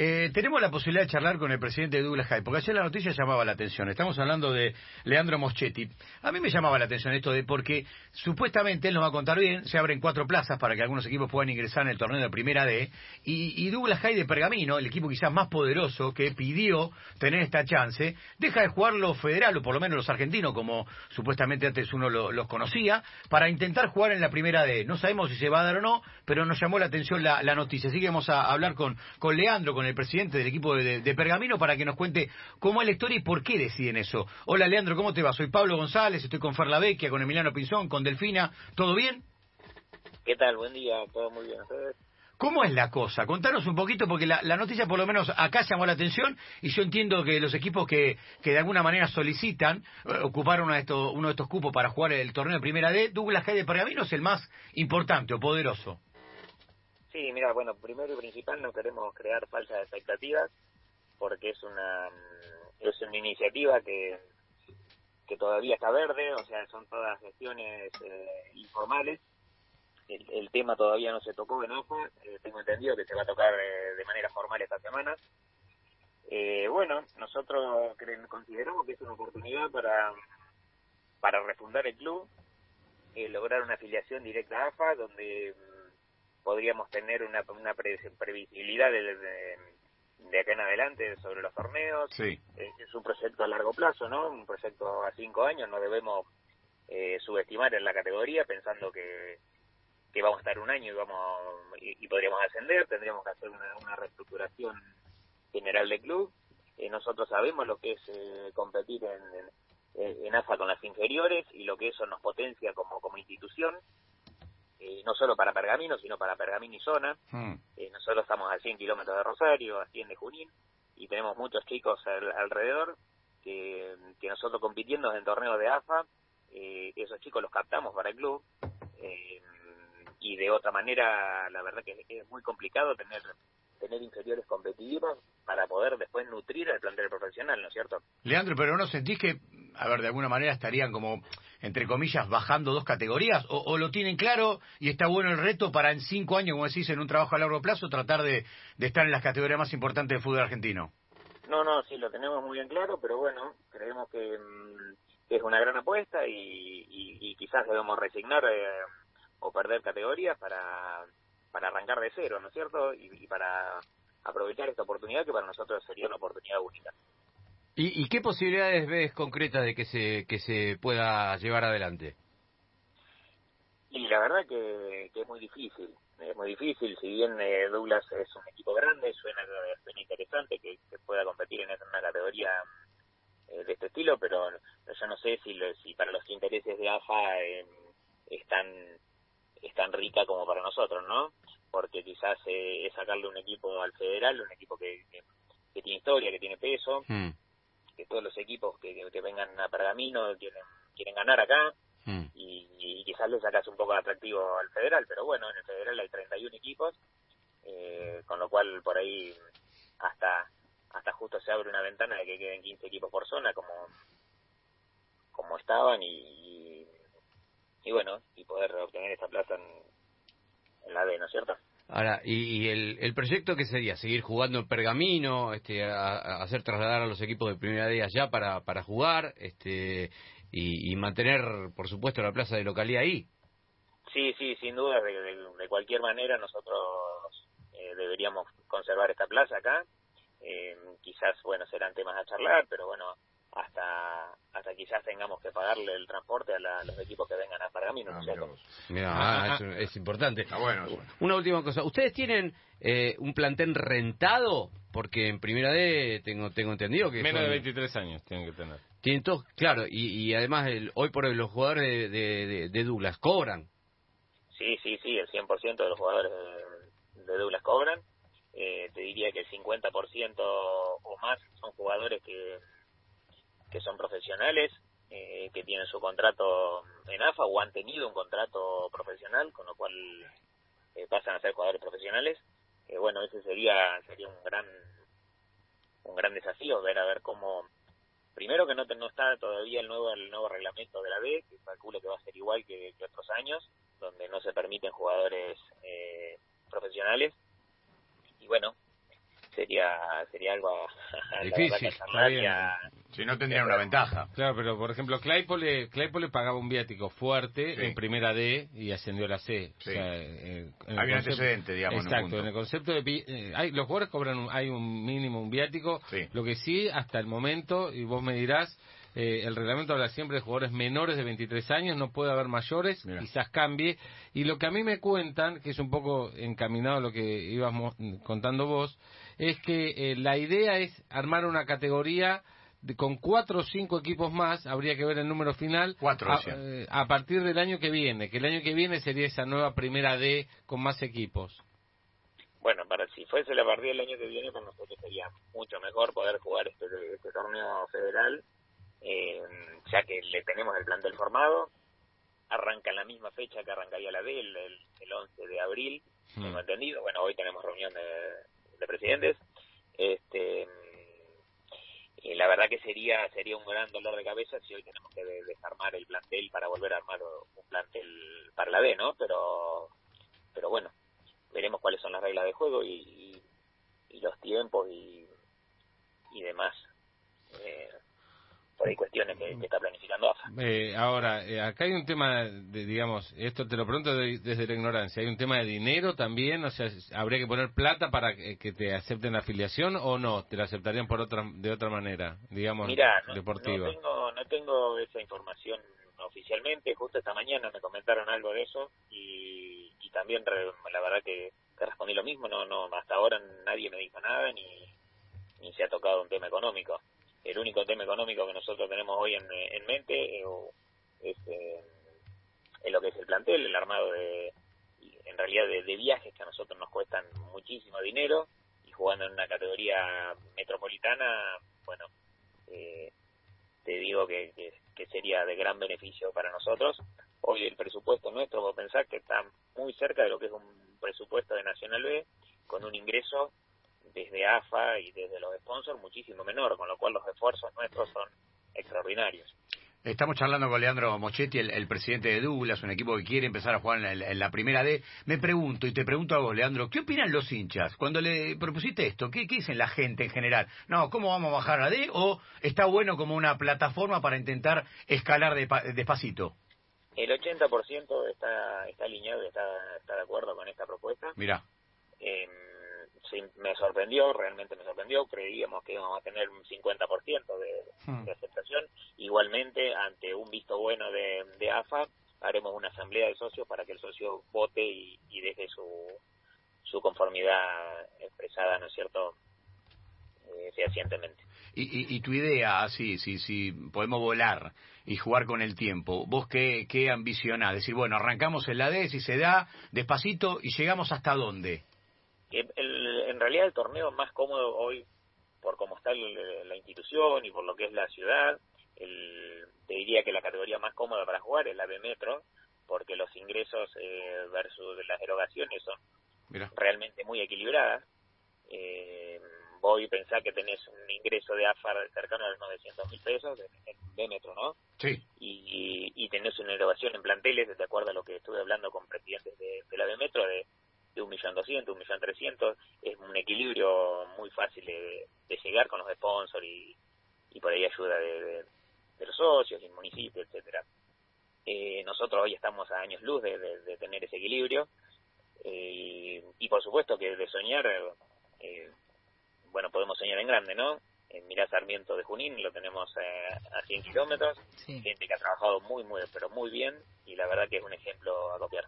Eh, tenemos la posibilidad de charlar con el presidente de Douglas High, porque ayer la noticia llamaba la atención. Estamos hablando de Leandro Moschetti. A mí me llamaba la atención esto de porque supuestamente él nos va a contar bien, se abren cuatro plazas para que algunos equipos puedan ingresar en el torneo de Primera D, y, Douglas High de Pergamino, el equipo quizás más poderoso que pidió tener esta chance, deja de jugar los federal, o por lo menos los argentinos, como supuestamente antes uno los conocía, para intentar jugar en la Primera D. No sabemos si se va a dar o no, pero nos llamó la atención la, noticia. Así que vamos a hablar con, con Leandro, con el presidente del equipo de, Pergamino para que nos cuente cómo es la historia y por qué deciden eso. Hola Leandro, ¿cómo te va? Soy Pablo González, estoy con Ferla Vecchia, con Emiliano Pinzón, con Delfina. ¿Todo bien? ¿Qué tal? Buen día, todo muy bien. ¿Cómo es la cosa? Contanos un poquito, porque la, noticia por lo menos acá llamó la atención y yo entiendo que los equipos que, que de alguna manera solicitan eh, ocupar uno de, estos, uno de estos cupos para jugar el torneo de Primera D, Douglas High de Pergamino es el más importante o poderoso. Sí, mira, bueno, primero y principal no queremos crear falsas expectativas porque es una es una iniciativa que que todavía está verde, o sea, son todas gestiones eh, informales. El, tema todavía no se tocó en AFA, eh, tengo entendido que se va a tocar eh, de manera formal esta semana. bueno, nosotros consideramos que es una oportunidad para, para refundar el club, lograr una afiliación directa a AFA, donde podríamos tener una, una previsibilidad de, de, acá en adelante sobre los torneos. Sí. Es un proyecto a largo plazo, ¿no? Un proyecto a cinco años, no debemos eh, subestimar en la categoría pensando que, que vamos a estar un año y vamos y, podríamos ascender, tendríamos que hacer una, reestructuración general del club. Eh, nosotros sabemos lo que es eh, competir en, en, en, AFA con las inferiores y lo que eso nos potencia como, como institución eh, no solo para Pergamino, sino para Pergamino y zona. Hmm. Eh, nosotros estamos a 100 kilómetros de Rosario, a 100 de Junín, y tenemos muchos chicos alrededor que, que, nosotros compitiendo en torneos de AFA, eh, esos chicos los captamos para el club. y de otra manera, la verdad que es muy complicado tener tener inferiores competitivos para poder después nutrir al plantel profesional, ¿no es cierto? Leandro, pero ¿no sentís que, a ver, de alguna manera estarían como, entre comillas, bajando dos categorías? ¿O, lo tienen claro y está bueno el reto para en cinco años, como decís, en un trabajo a largo plazo, tratar de, estar en las categorías más importantes del fútbol argentino? No, no, sí, lo tenemos muy bien claro, pero bueno, creemos que mm, es una gran apuesta y, quizás debemos resignar eh, o perder categorías para para arrancar de cero, ¿no es cierto? Y, para aprovechar esta oportunidad que para nosotros sería una oportunidad única. ¿Y, qué posibilidades ves concretas de que se, que se pueda llevar adelante? Y la verdad que, es muy difícil, es muy difícil, si bien eh, Douglas es un equipo grande, suena, suena interesante que, pueda competir en una categoría eh, de este estilo, pero yo no sé si, si para los intereses de AFA eh, están es tan rica como para nosotros, ¿no? Porque quizás eh, es sacarle un equipo al federal, un equipo que, que, tiene historia, que tiene peso, hmm. Que todos los equipos que, que, vengan a Pergamino quieren, quieren ganar acá, hmm. y, quizás le sacas un poco de atractivo al federal, pero bueno, en el federal hay 31 equipos, eh, con lo cual por ahí hasta hasta justo se abre una ventana de que queden 15 equipos por zona como como estaban y y bueno, y poder obtener esta plaza en, la D, ¿no es cierto? Ahora, ¿y, el, el, proyecto qué sería? ¿Seguir jugando en Pergamino? Este, ¿Hacer trasladar a los equipos de primera D allá para, para jugar? este y, mantener, por supuesto, la plaza de localidad ahí? Sí, sí, sin duda. De, cualquier manera, nosotros eh, deberíamos conservar esta plaza acá. Eh, quizás, bueno, serán temas a charlar, pero bueno, hasta hasta quizás tengamos que pagarle el transporte a, los equipos que vengan a Pergamino ah, Mira, ah, es, importante. Una última cosa, ¿ustedes tienen eh, un plantel rentado? Porque en Primera D tengo tengo entendido que menos de 23 años tienen que tener. Tienen todos, claro, y, además el, hoy por hoy los jugadores de, de, Douglas cobran. Sí, sí, sí, el 100% de los jugadores de, Douglas cobran. Eh, te diría que el 50% o más son jugadores que que son profesionales, eh, que tienen su contrato en AFA o han tenido un contrato profesional, con lo cual eh, pasan a ser jugadores profesionales. Eh, bueno, ese sería sería un gran un gran desafío ver a ver cómo primero que no, no está todavía el nuevo el nuevo reglamento de la B, que calculo que va a ser igual que, que otros años, donde no se permiten jugadores profesionales. Y bueno, sería sería algo la verdad, Difícil, y a- Si no tendrían una ventaja. Claro, pero por ejemplo, Claypole, Claypole pagaba un viático fuerte Sí. en primera D y ascendió a la C. Sí. O sea, eh, en el Había concepto- antecedente, digamos, en un Exacto, punto. en el concepto de... eh, hay, los jugadores cobran, un- hay un mínimo, un viático. Sí. Lo que sí, hasta el momento, y vos me dirás, eh, el reglamento habla siempre de jugadores menores de 23 años, no puede haber mayores, Mira. quizás cambie. Y lo que a mí me cuentan, que es un poco encaminado a lo que ibas contando vos, es que eh, la idea es armar una categoría de- con cuatro o cinco equipos más, habría que ver el número final, Cuatro, a, eh, a partir del año que viene, que el año que viene sería esa nueva primera D con más equipos. bueno para si fuese la partida del año que viene para nosotros sería mucho mejor poder jugar este, este torneo federal eh, ya que le tenemos el plantel formado arranca en la misma fecha que arrancaría la D el, el, el 11 de abril tengo entendido. Bueno, hoy tenemos reunión de, de presidentes. Este, y la verdad que sería sería un gran dolor de cabeza si hoy tenemos que de- desarmar el plantel para volver a armar un plantel para la D, ¿no? Pero pero bueno, veremos cuáles son las reglas de juego y, y, y los tiempos y, y demás. Por ahí cuestiones que, que está planificando AFA. Eh, ahora, eh, acá hay un tema de, digamos, esto te lo pregunto de- desde la ignorancia, ¿hay un tema de dinero también? O sea, ¿habría que poner plata para que, que te acepten la afiliación o no? ¿Te la aceptarían por otra, de otra manera, digamos, no, deportiva? no tengo, no tengo esa información oficialmente. Justo esta mañana me comentaron algo de eso y, y también re- la verdad que, que respondí lo mismo. No, no, hasta ahora nadie me dijo nada ni, ni se ha tocado un tema económico. El único tema económico que nosotros tenemos hoy en, en mente es, eh, lo que es el plantel, el armado de, en realidad de, de viajes que a nosotros nos cuestan muchísimo dinero y jugando en una categoría metropolitana, bueno, eh, te digo que, que, que sería de gran beneficio para nosotros. Hoy el presupuesto nuestro, vos pensás que está muy cerca de lo que es un presupuesto de Nacional B, con un ingreso desde AFA y desde los sponsors muchísimo menor, con lo cual los esfuerzos nuestros son extraordinarios. Estamos charlando con Leandro Mochetti, el, el presidente de Douglas, un equipo que quiere empezar a jugar en la, en la primera D. Me pregunto, y te pregunto a vos, Leandro, ¿qué opinan los hinchas? Cuando le propusiste esto, ¿qué, qué dicen la gente en general? No, ¿cómo vamos a bajar a D? ¿O está bueno como una plataforma para intentar escalar de, despacito? El 80% está, está alineado y está, está de acuerdo con esta propuesta. Mira. Sí, me sorprendió, realmente me sorprendió. Creíamos que íbamos a tener un 50% de, Hmm. de aceptación. Igualmente, ante un visto bueno de, de AFA, haremos una asamblea de socios para que el socio vote y, y deje su, su conformidad expresada, ¿no es cierto?, eh, fehacientemente. Y, y, y tu idea, así, si, si podemos volar y jugar con el tiempo, ¿vos qué, qué ambicionás? Decir, bueno, arrancamos en la D, si se da, despacito, y llegamos hasta dónde? El- el- en realidad el torneo más cómodo hoy, por cómo está el- la institución y por lo que es la ciudad, el- te diría que la categoría más cómoda para jugar es la B Metro, porque los ingresos eh, versus las erogaciones son Mira. realmente muy equilibradas. Eh, voy a pensar que tenés un ingreso de AFAR cercano a los 900 mil pesos B Metro, ¿no? Sí. y, y tenés una erogación en planteles, de acuerdo a lo que estuve hablando con presidentes de, de la B Metro, de, de un millón doscientos, un millón trescientos, es un equilibrio muy fácil de, de llegar con los sponsors y, y por ahí ayuda de, de- de los socios y el municipio, etcétera. Eh, nosotros hoy estamos a años luz de, de- tener ese equilibrio eh, y por supuesto que de soñar, eh, bueno, podemos soñar en grande, ¿no? En Mirá Sarmiento de Junín lo tenemos eh, a 100 kilómetros, Sí. gente que ha trabajado muy, muy, pero muy bien y la verdad que es un ejemplo a copiar.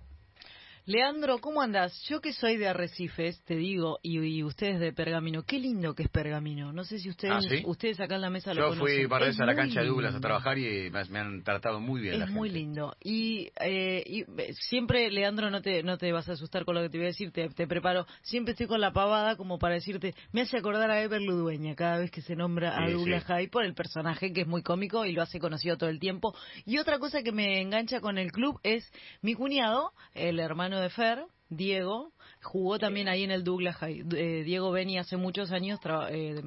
Leandro, ¿cómo andás? Yo que soy de Arrecifes, te digo, y, y ustedes de Pergamino, qué lindo que es Pergamino. No sé si ustedes, Ah, ¿sí? ustedes acá en la mesa lo Yo conocen. fui varias Es veces a la cancha de Douglas a trabajar y me, han tratado muy bien. la Es muy lindo. Y, eh, y, eh, siempre, Leandro, no te, no te vas a asustar con lo que te voy a decir, te, te preparo. Siempre estoy con la pavada como para decirte, me hace acordar a Ever Ludueña cada vez que se nombra a Sí, Douglas sí. High por el personaje que es muy cómico y lo hace conocido todo el tiempo. Y otra cosa que me engancha con el club es mi cuñado, el hermano de Fer, Diego, jugó también ahí en el Douglas High. Eh, Diego Beni hace muchos años tra- eh,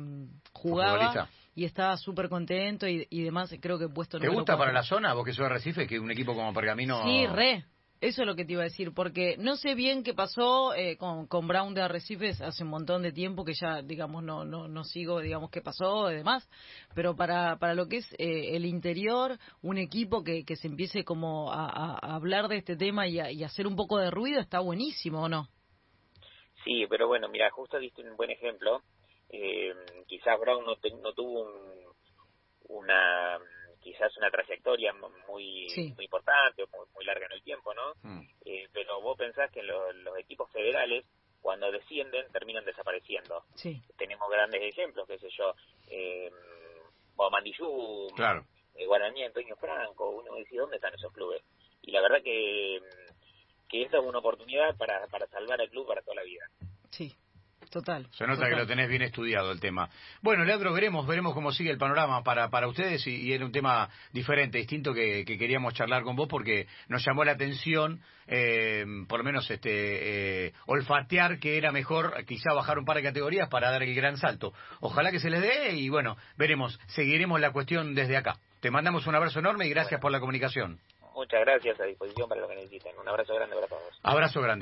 jugaba Futbolista. y estaba súper contento y, y demás, creo que puesto ¿Te número gusta para cuatro. la zona? Vos que sos Recife, que un equipo como Pergamino... Sí, re. Eso es lo que te iba a decir, porque no sé bien qué pasó eh, con, con Brown de Arrecifes hace un montón de tiempo que ya, digamos, no, no, no sigo, digamos, qué pasó y demás, pero para, para lo que es eh, el interior, un equipo que, que se empiece como a, hablar de este tema y, a, y hacer un poco de ruido está buenísimo, ¿o no? Sí, pero bueno, mira, justo diste un buen ejemplo. Eh, quizás Brown no, no tuvo una quizás una trayectoria muy muy importante, muy, muy larga en el tiempo, ¿no? Mm. Eh, pero vos pensás que los equipos federales, cuando descienden, terminan desapareciendo. Sí. Tenemos grandes ejemplos, qué sé yo, eh, Mandillú, claro. eh, Guaraní, Antonio Franco, uno dice, ¿dónde están esos clubes? Y la verdad que, que esa es una oportunidad para, para salvar al club para toda la vida. Sí, Total. Se nota que lo tenés bien estudiado el tema. Bueno, Leandro, veremos, veremos cómo sigue el panorama para, para ustedes y, y era un tema diferente, distinto que, que, queríamos charlar con vos porque nos llamó la atención, eh, por lo menos este eh, olfatear que era mejor quizá bajar un par de categorías para dar el gran salto. Ojalá que se les dé y bueno, veremos, seguiremos la cuestión desde acá. Te mandamos un abrazo enorme y gracias por la comunicación. Muchas gracias, a disposición para lo que necesiten. Un abrazo grande para todos. Abrazo grande.